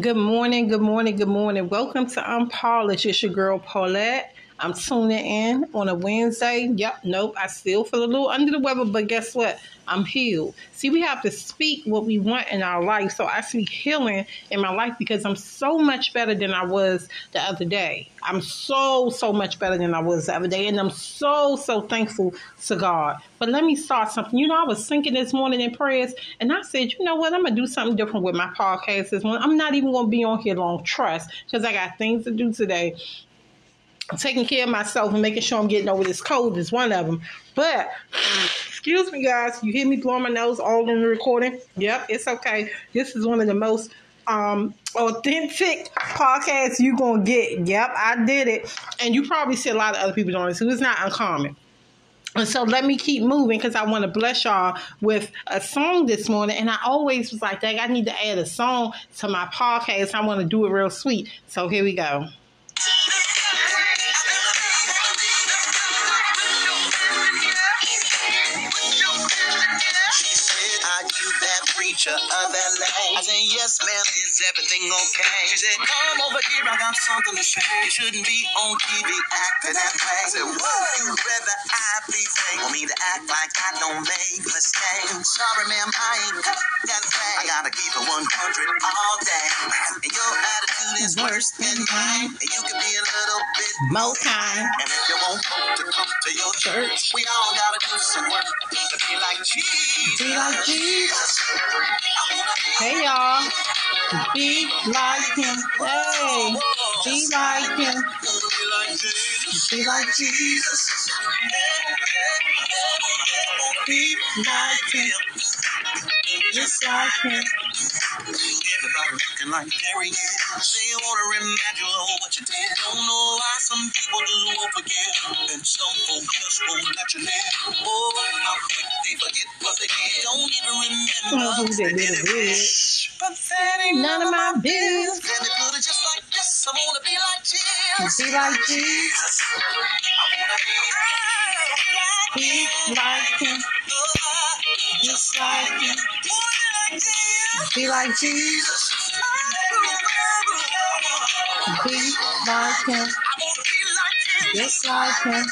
Good morning, good morning, good morning. Welcome to Unpolished. It's your girl Paulette. I'm tuning in on a Wednesday. Yep, nope, I still feel a little under the weather, but guess what? I'm healed. See, we have to speak what we want in our life. So I see healing in my life because I'm so much better than I was the other day. I'm so, so much better than I was the other day. And I'm so, so thankful to God. But let me start something. You know, I was thinking this morning in prayers and I said, you know what? I'm going to do something different with my podcast this morning. I'm not even going to be on here long, trust, because I got things to do today taking care of myself and making sure I'm getting over this cold is one of them. But excuse me, guys, you hear me blowing my nose all in the recording? Yep, it's okay. This is one of the most um authentic podcasts you're gonna get. Yep, I did it, and you probably see a lot of other people doing it, so it's not uncommon. And so let me keep moving because I want to bless y'all with a song this morning. And I always was like, Dang, I need to add a song to my podcast. I want to do it real sweet. So here we go. Preacher of LA. I said, yes, ma'am, is everything okay? She said, come over here, I got something to say. You shouldn't be on TV acting that way. I said, whoa, you rather I be fake for me to act like I don't make mistakes. Sorry, ma'am, I ain't got that thing. I gotta keep it 100 all day. And your attitude is worse than mine. And you can be a little bit more kind. And if you want to come to your church, we all gotta do some work be like Jesus. Hey y'all, be like him. Hey, be like him. Be like Jesus. Be like him. Just like him. Everybody looking like Gary. Say you wanna what you did. Don't know why some people just won't forget, and some folks just won't let you live. Oh, how quick they forget what they did. Don't even remember Oh, they did. But that ain't None of my business. Can it just like this? I wanna be like Jesus. Be like Jesus. I wanna be Be like him. Just like him. Be like Jesus. Be like him. Just like him.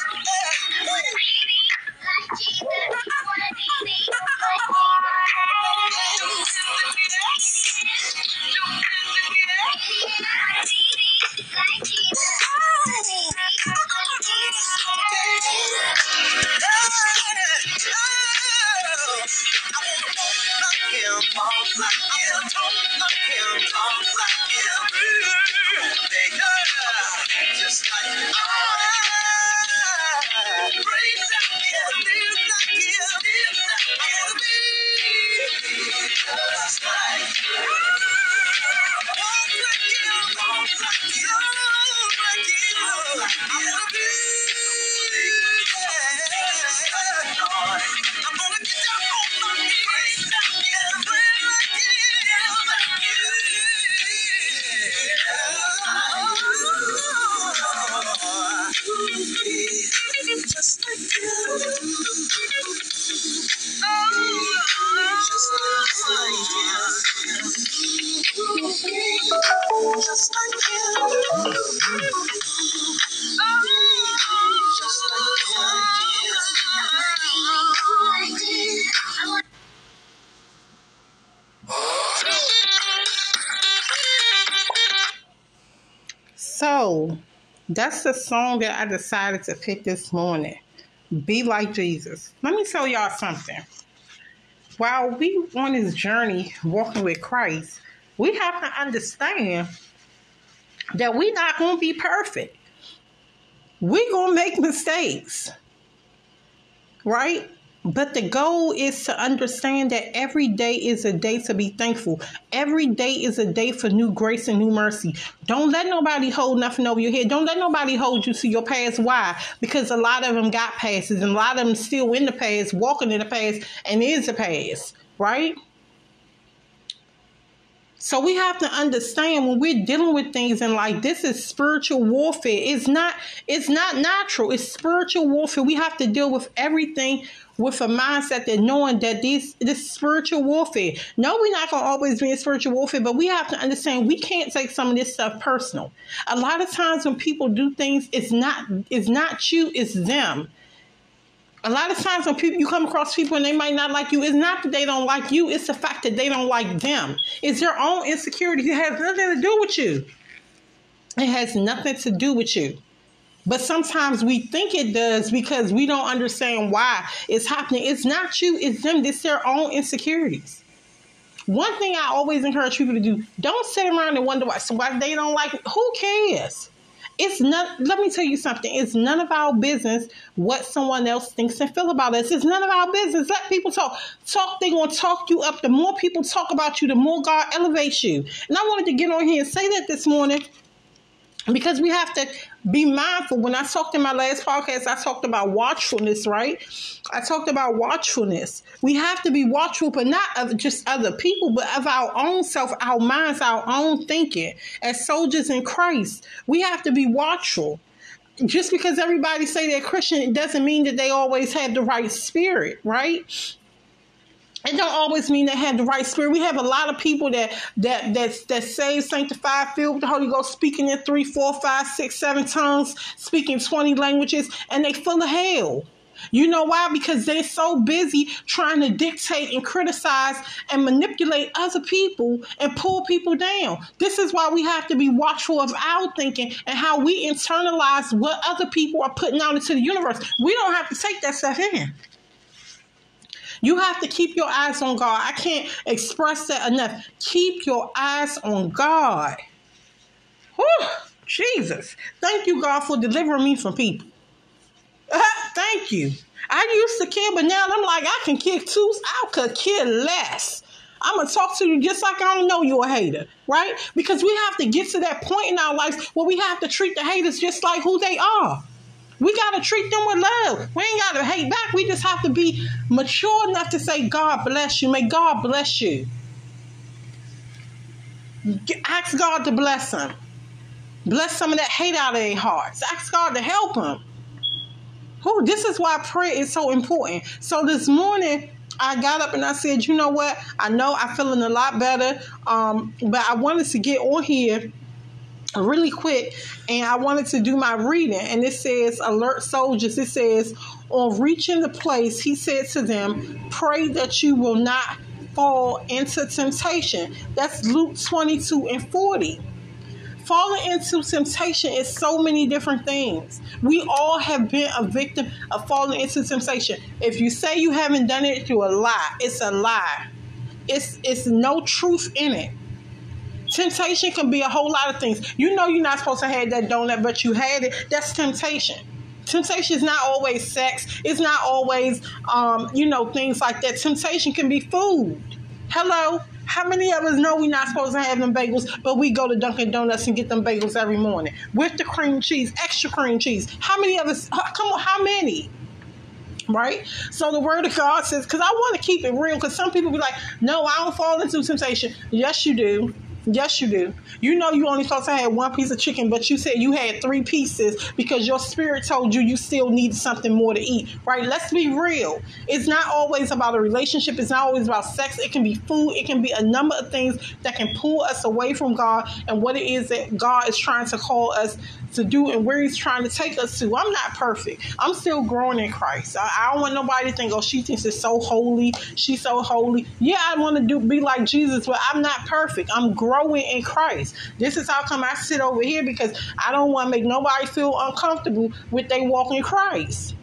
So that's the song that I decided to pick this morning. Be like Jesus. Let me tell y'all something. While we on this journey walking with Christ, we have to understand that we're not to be perfect. We're to make mistakes. Right? But the goal is to understand that every day is a day to be thankful. Every day is a day for new grace and new mercy. Don't let nobody hold nothing over your head. Don't let nobody hold you to your past. Why? Because a lot of them got passes and a lot of them still in the past, walking in the past, and is the past, right? So we have to understand when we're dealing with things and like this is spiritual warfare. It's not it's not natural. It's spiritual warfare. We have to deal with everything with a mindset that knowing that this this spiritual warfare. No, we're not gonna always be in spiritual warfare, but we have to understand we can't take some of this stuff personal. A lot of times when people do things, it's not it's not you, it's them. A lot of times when people you come across people and they might not like you, it's not that they don't like you, it's the fact that they don't like them. It's their own insecurity. It has nothing to do with you. It has nothing to do with you. But sometimes we think it does because we don't understand why it's happening. It's not you, it's them. It's their own insecurities. One thing I always encourage people to do: don't sit around and wonder why, why they don't like. Who cares? It's not. Let me tell you something. It's none of our business what someone else thinks and feel about us. It's none of our business. Let people talk. Talk. they're gonna talk you up. The more people talk about you, the more God elevates you. And I wanted to get on here and say that this morning because we have to be mindful. When I talked in my last podcast, I talked about watchfulness, right? I talked about watchfulness. We have to be watchful, but not of just other people, but of our own self, our minds, our own thinking. As soldiers in Christ, we have to be watchful. Just because everybody say they're Christian, it doesn't mean that they always have the right spirit, right? It don't always mean they have the right spirit. We have a lot of people that that that that saved, sanctified, filled with the Holy Ghost, speaking in three, four, five, six, seven tongues, speaking twenty languages, and they full of hell. You know why? Because they're so busy trying to dictate and criticize and manipulate other people and pull people down. This is why we have to be watchful of our thinking and how we internalize what other people are putting out into the universe. We don't have to take that stuff in. You have to keep your eyes on God. I can't express that enough. Keep your eyes on God. Whew, Jesus. Thank you, God, for delivering me from people. Uh-huh. thank you. I used to care, but now I'm like, I can kick two. I could care less. I'm gonna talk to you just like I don't know you're a hater, right? Because we have to get to that point in our lives where we have to treat the haters just like who they are. We got to treat them with love. We ain't got to hate back. We just have to be mature enough to say, God bless you. May God bless you. Ask God to bless them. Bless some of that hate out of their hearts. Ask God to help them. Who? This is why prayer is so important. So this morning, I got up and I said, you know what? I know I'm feeling a lot better, um, but I wanted to get on here really quick and I wanted to do my reading and it says alert soldiers. It says on reaching the place he said to them pray that you will not fall into temptation that's Luke 22 and 40 falling into temptation is so many different things. We all have been a victim of falling into temptation. If you say you haven't done it you're a lie. It's a lie. It's it's no truth in it Temptation can be a whole lot of things. You know you're not supposed to have that donut, but you had it. That's temptation. Temptation is not always sex. It's not always, um, you know, things like that. Temptation can be food. Hello. How many of us know we're not supposed to have them bagels, but we go to Dunkin' Donuts and get them bagels every morning with the cream cheese, extra cream cheese? How many of us? Come on, how many? right? So the word of God says, because I want to keep it real, because some people be like, no, I don't fall into temptation. Yes, you do. Yes, you do. You know you only supposed to have one piece of chicken, but you said you had three pieces because your spirit told you you still need something more to eat, right? Let's be real. It's not always about a relationship. It's not always about sex. It can be food. It can be a number of things that can pull us away from God and what it is that God is trying to call us to do and where He's trying to take us to. I'm not perfect. I'm still growing in Christ. I, I don't want nobody to think, oh, she thinks it's so holy. She's so holy. Yeah, I want to do be like Jesus, but I'm not perfect. I'm growing growing in Christ. This is how come I sit over here because I don't want to make nobody feel uncomfortable with they walk in Christ.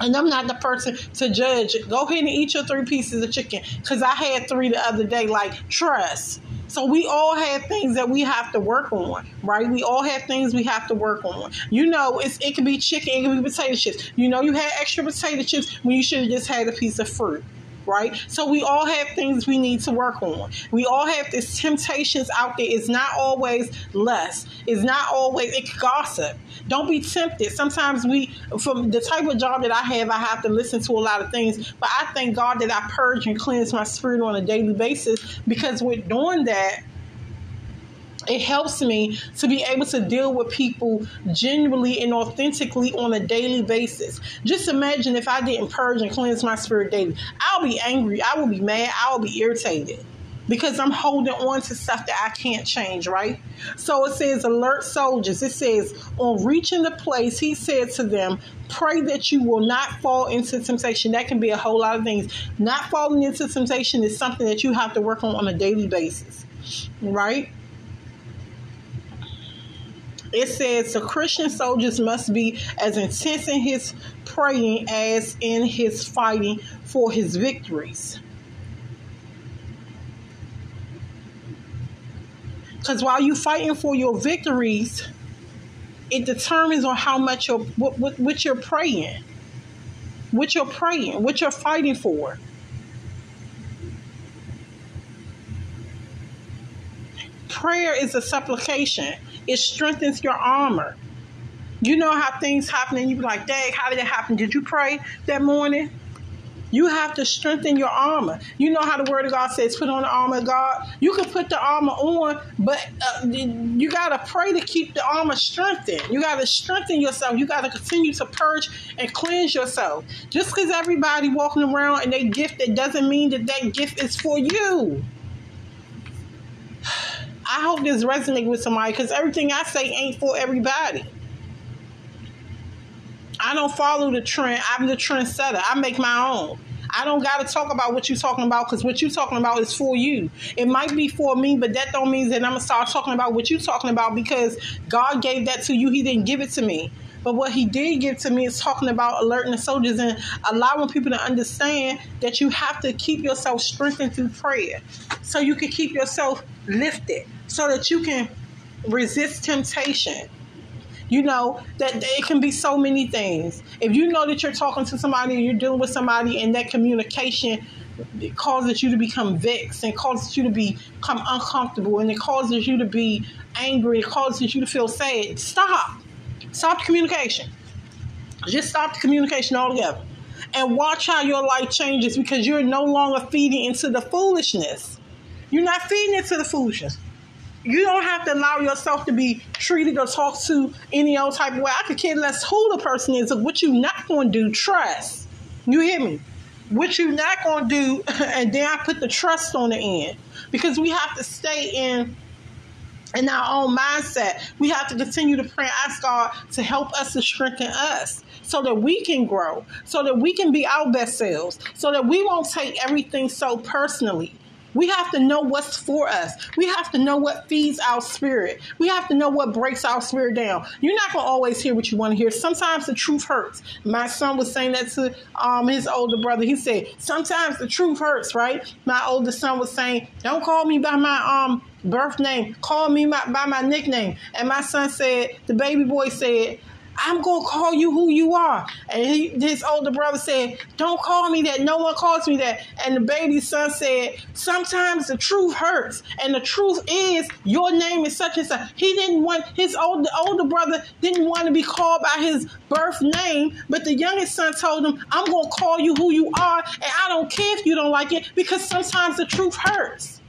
And I'm not the person to judge. Go ahead and eat your three pieces of chicken because I had three the other day. Like, trust. So we all have things that we have to work on, right? We all have things we have to work on. You know, it's, it can be chicken, it can be potato chips. You know, you had extra potato chips when you should have just had a piece of fruit right? So we all have things we need to work on. We all have these temptations out there. It's not always less. It's not always gossip. Don't be tempted. Sometimes we, from the type of job that I have, I have to listen to a lot of things. But I thank God that I purge and cleanse my spirit on a daily basis because with doing that, it helps me to be able to deal with people genuinely and authentically on a daily basis. Just imagine if I didn't purge and cleanse my spirit daily. I'll be angry, I will be mad, I will be irritated because I'm holding on to stuff that I can't change, right? So it says, alert soldiers. It says, on reaching the place, he said to them, pray that you will not fall into temptation. That can be a whole lot of things. Not falling into temptation is something that you have to work on on a daily basis, right? It says the Christian soldiers must be as intense in his praying as in his fighting for his victories. Because while you're fighting for your victories, it determines on how much you're what, what, what you're praying, what you're praying, what you're fighting for. Prayer is a supplication. It strengthens your armor. You know how things happen, and you be like, "Dang, how did it happen? Did you pray that morning?" You have to strengthen your armor. You know how the word of God says, put on the armor of God. You can put the armor on, but uh, you got to pray to keep the armor strengthened. You got to strengthen yourself. You got to continue to purge and cleanse yourself. Just because everybody walking around and they gift, it doesn't mean that that gift is for you. I hope this resonates with somebody because everything I say ain't for everybody. I don't follow the trend. I'm the trendsetter. I make my own. I don't got to talk about what you're talking about because what you're talking about is for you. It might be for me, but that don't mean that I'm gonna start talking about what you're talking about because God gave that to you. He didn't give it to me. But what he did give to me is talking about alerting the soldiers and allowing people to understand that you have to keep yourself strengthened through prayer so you can keep yourself lifted, so that you can resist temptation you know that it can be so many things. If you know that you're talking to somebody and you're dealing with somebody and that communication causes you to become vexed and causes you to become uncomfortable and it causes you to be angry, it causes you to feel sad. Stop. Stop the communication. Just stop the communication altogether. And watch how your life changes because you're no longer feeding into the foolishness. You're not feeding into the foolishness you don't have to allow yourself to be treated or talked to any old type of way. I could care less who the person is, what you not going to do, trust. You hear me? What you not going to do, and then I put the trust on the end because we have to stay in in our own mindset. We have to continue to pray and ask God to help us to strengthen us so that we can grow, so that we can be our best selves, so that we won't take everything so personally. We have to know what's for us. We have to know what feeds our spirit. We have to know what breaks our spirit down. You're not going to always hear what you want to hear. Sometimes the truth hurts. My son was saying that to um, his older brother. He said, Sometimes the truth hurts, right? My older son was saying, Don't call me by my um, birth name, call me my, by my nickname. And my son said, The baby boy said, I'm going to call you who you are. And he, his older brother said, Don't call me that. No one calls me that. And the baby son said, Sometimes the truth hurts. And the truth is, your name is such and such. He didn't want, his older, older brother didn't want to be called by his birth name, but the youngest son told him, I'm going to call you who you are. And I don't care if you don't like it because sometimes the truth hurts.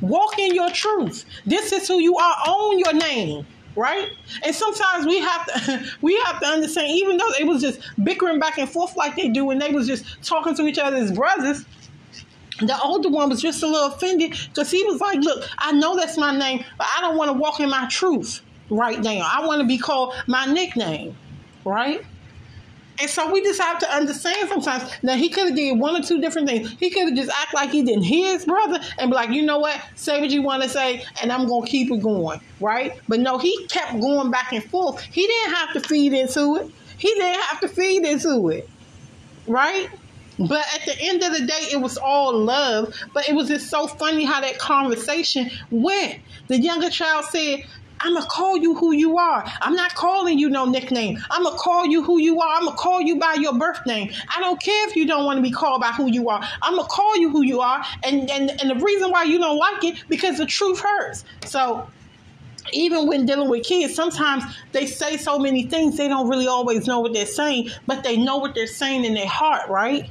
Walk in your truth. This is who you are. Own your name right? And sometimes we have to we have to understand, even though they was just bickering back and forth like they do, and they was just talking to each other as brothers. The older one was just a little offended because he was like, "Look, I know that's my name, but I don't want to walk in my truth right now. I want to be called my nickname, right?" And so we just have to understand sometimes. Now he could have did one or two different things. He could have just act like he didn't hear his brother and be like, you know what, say what you want to say, and I'm gonna keep it going, right? But no, he kept going back and forth. He didn't have to feed into it. He didn't have to feed into it, right? But at the end of the day, it was all love. But it was just so funny how that conversation went. The younger child said, I'm gonna call you who you are. I'm not calling you no nickname. I'm gonna call you who you are. I'm gonna call you by your birth name. I don't care if you don't want to be called by who you are. I'm gonna call you who you are. And and and the reason why you don't like it because the truth hurts. So even when dealing with kids, sometimes they say so many things they don't really always know what they're saying, but they know what they're saying in their heart, right?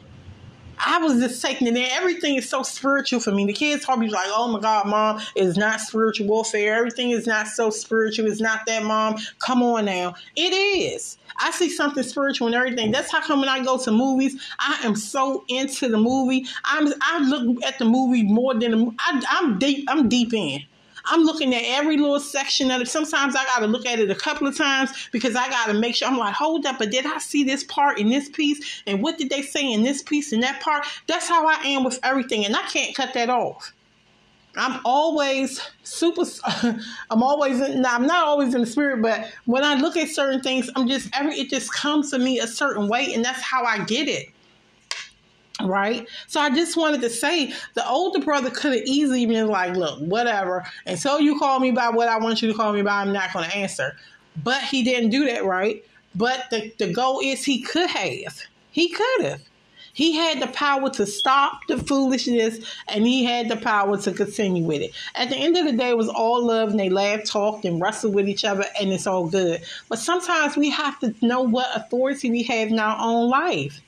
I was just taking it in. Everything is so spiritual for me. The kids probably like, oh my God, mom, it's not spiritual warfare. Everything is not so spiritual. It's not that, mom. Come on now. It is. I see something spiritual and everything. That's how come when I go to movies, I am so into the movie. I'm I look at the movie more than I, I'm deep. I'm deep in. I'm looking at every little section of it. Sometimes I got to look at it a couple of times because I got to make sure I'm like, hold up, but did I see this part in this piece? And what did they say in this piece and that part? That's how I am with everything, and I can't cut that off. I'm always super. I'm always. In, I'm not always in the spirit, but when I look at certain things, I'm just every. It just comes to me a certain way, and that's how I get it. Right. So I just wanted to say the older brother could have easily been like, look, whatever. And so you call me by what I want you to call me by, I'm not going to answer. But he didn't do that, right? But the, the goal is he could have. He could have. He had the power to stop the foolishness and he had the power to continue with it. At the end of the day, it was all love and they laughed, talked, and wrestled with each other, and it's all good. But sometimes we have to know what authority we have in our own life.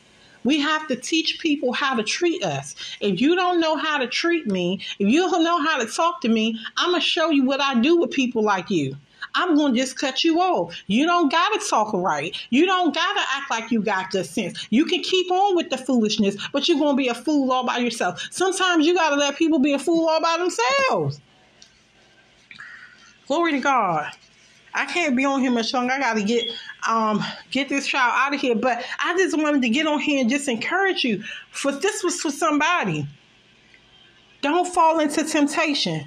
We have to teach people how to treat us. If you don't know how to treat me, if you don't know how to talk to me, I'm going to show you what I do with people like you. I'm going to just cut you off. You don't got to talk right. You don't got to act like you got good sense. You can keep on with the foolishness, but you're going to be a fool all by yourself. Sometimes you got to let people be a fool all by themselves. Glory to God. I can't be on here much longer. I got to get um get this child out of here. But I just wanted to get on here and just encourage you. For this was for somebody. Don't fall into temptation.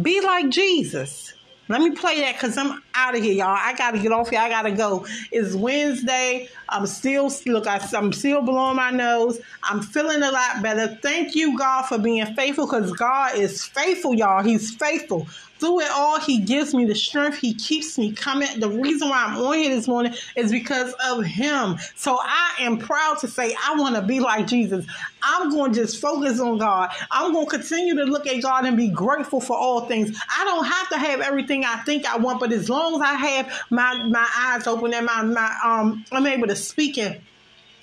Be like Jesus. Let me play that because I'm out of here, y'all. I gotta get off here. I gotta go. It's Wednesday. I'm still look. I'm still blowing my nose. I'm feeling a lot better. Thank you, God, for being faithful because God is faithful, y'all. He's faithful through it all, He gives me the strength. He keeps me coming. The reason why I'm on here this morning is because of Him. So I am proud to say I want to be like Jesus. I'm going to just focus on God. I'm going to continue to look at God and be grateful for all things. I don't have to have everything I think I want, but as long as I have my my eyes open and my my um I'm able to speak and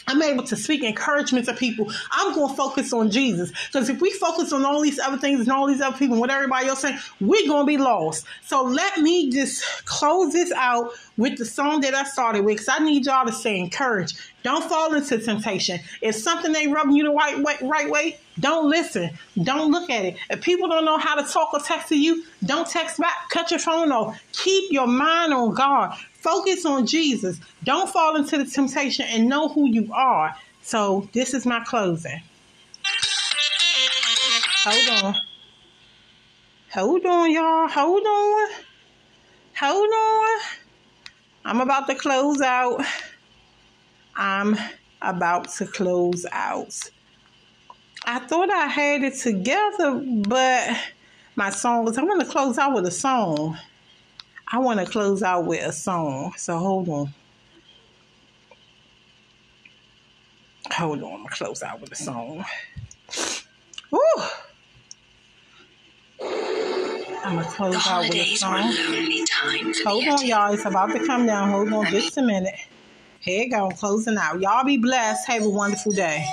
I'm able to speak encouragement to people. I'm going to focus on Jesus. Because if we focus on all these other things and all these other people and what everybody else saying, we're going to be lost. So let me just close this out with the song that I started with because I need y'all to stay encouraged. Don't fall into temptation. If something ain't rubbing you the right way, right way, don't listen. Don't look at it. If people don't know how to talk or text to you, don't text back. Cut your phone off. Keep your mind on God. Focus on Jesus. Don't fall into the temptation and know who you are. So this is my closing. Hold on. Hold on, y'all. Hold on. Hold on. I'm about to close out. I'm about to close out. I thought I had it together, but my song was. I'm going to close out with a song. I want to close out with a song. So hold on. Hold on. I'm going to close out with a song. Woo! I'm going to close the out with a song. Hold on, y'all. It's about to come down. Hold on just a minute. Here you go. I'm closing out. Y'all be blessed. Have a wonderful day.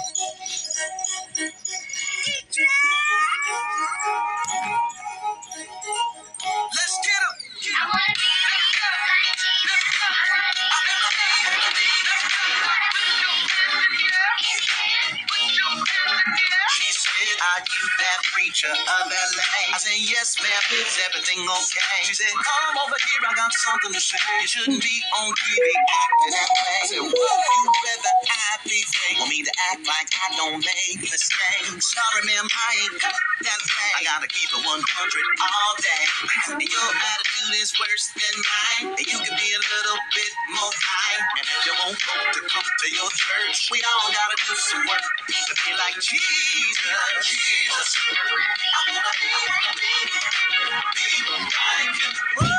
I said, yes, ma'am, is everything okay? She said, come over here, I got something to say. You shouldn't be on TV acting that way. I said, whoa, you rather act these. Want me to act like I don't make mistakes. Sorry, ma'am, I ain't cut that way. I gotta keep it 100 all day. And your attitude is worse than mine. And you can be a little bit more kind. And if you want folk to come to your church, we all gotta do some work to be like Jesus. Jesus. Just like you,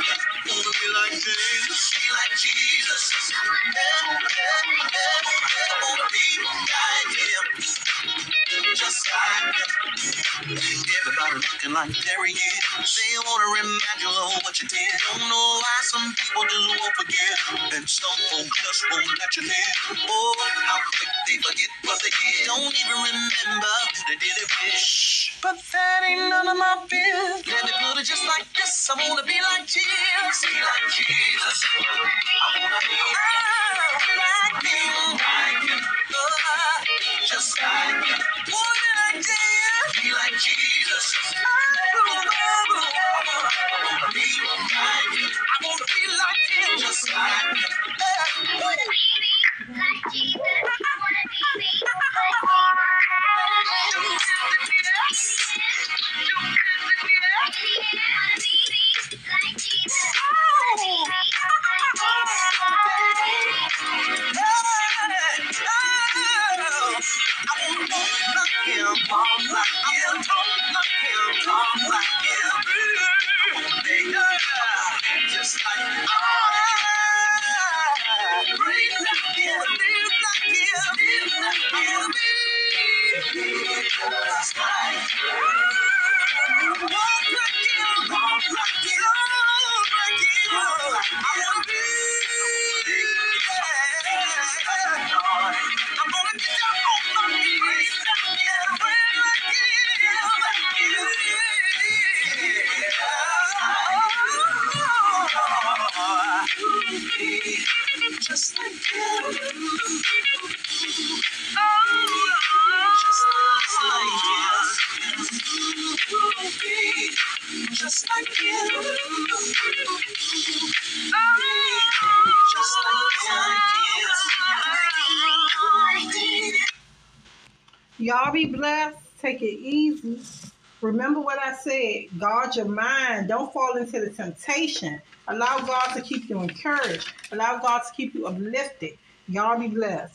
wanna be like Jesus, be like Jesus. Him. Just. Everybody looking like. They wanna what you did. Don't know why some people just won't forget. And some just won't let you. Oh, how quick they forget what they did. Don't even remember they did it with. But that ain't none of my business. Let me put it just like this. I wanna be like Jesus. Be like Jesus. I wanna be like him. Like him. Oh, uh, just like him. Wanna be like Jesus. Be like Jesus. I wanna Y'all be blessed. Take it easy. Remember what I said. Guard your mind. Don't fall into the temptation. Allow God to keep you encouraged. Allow God to keep you uplifted. Y'all be blessed.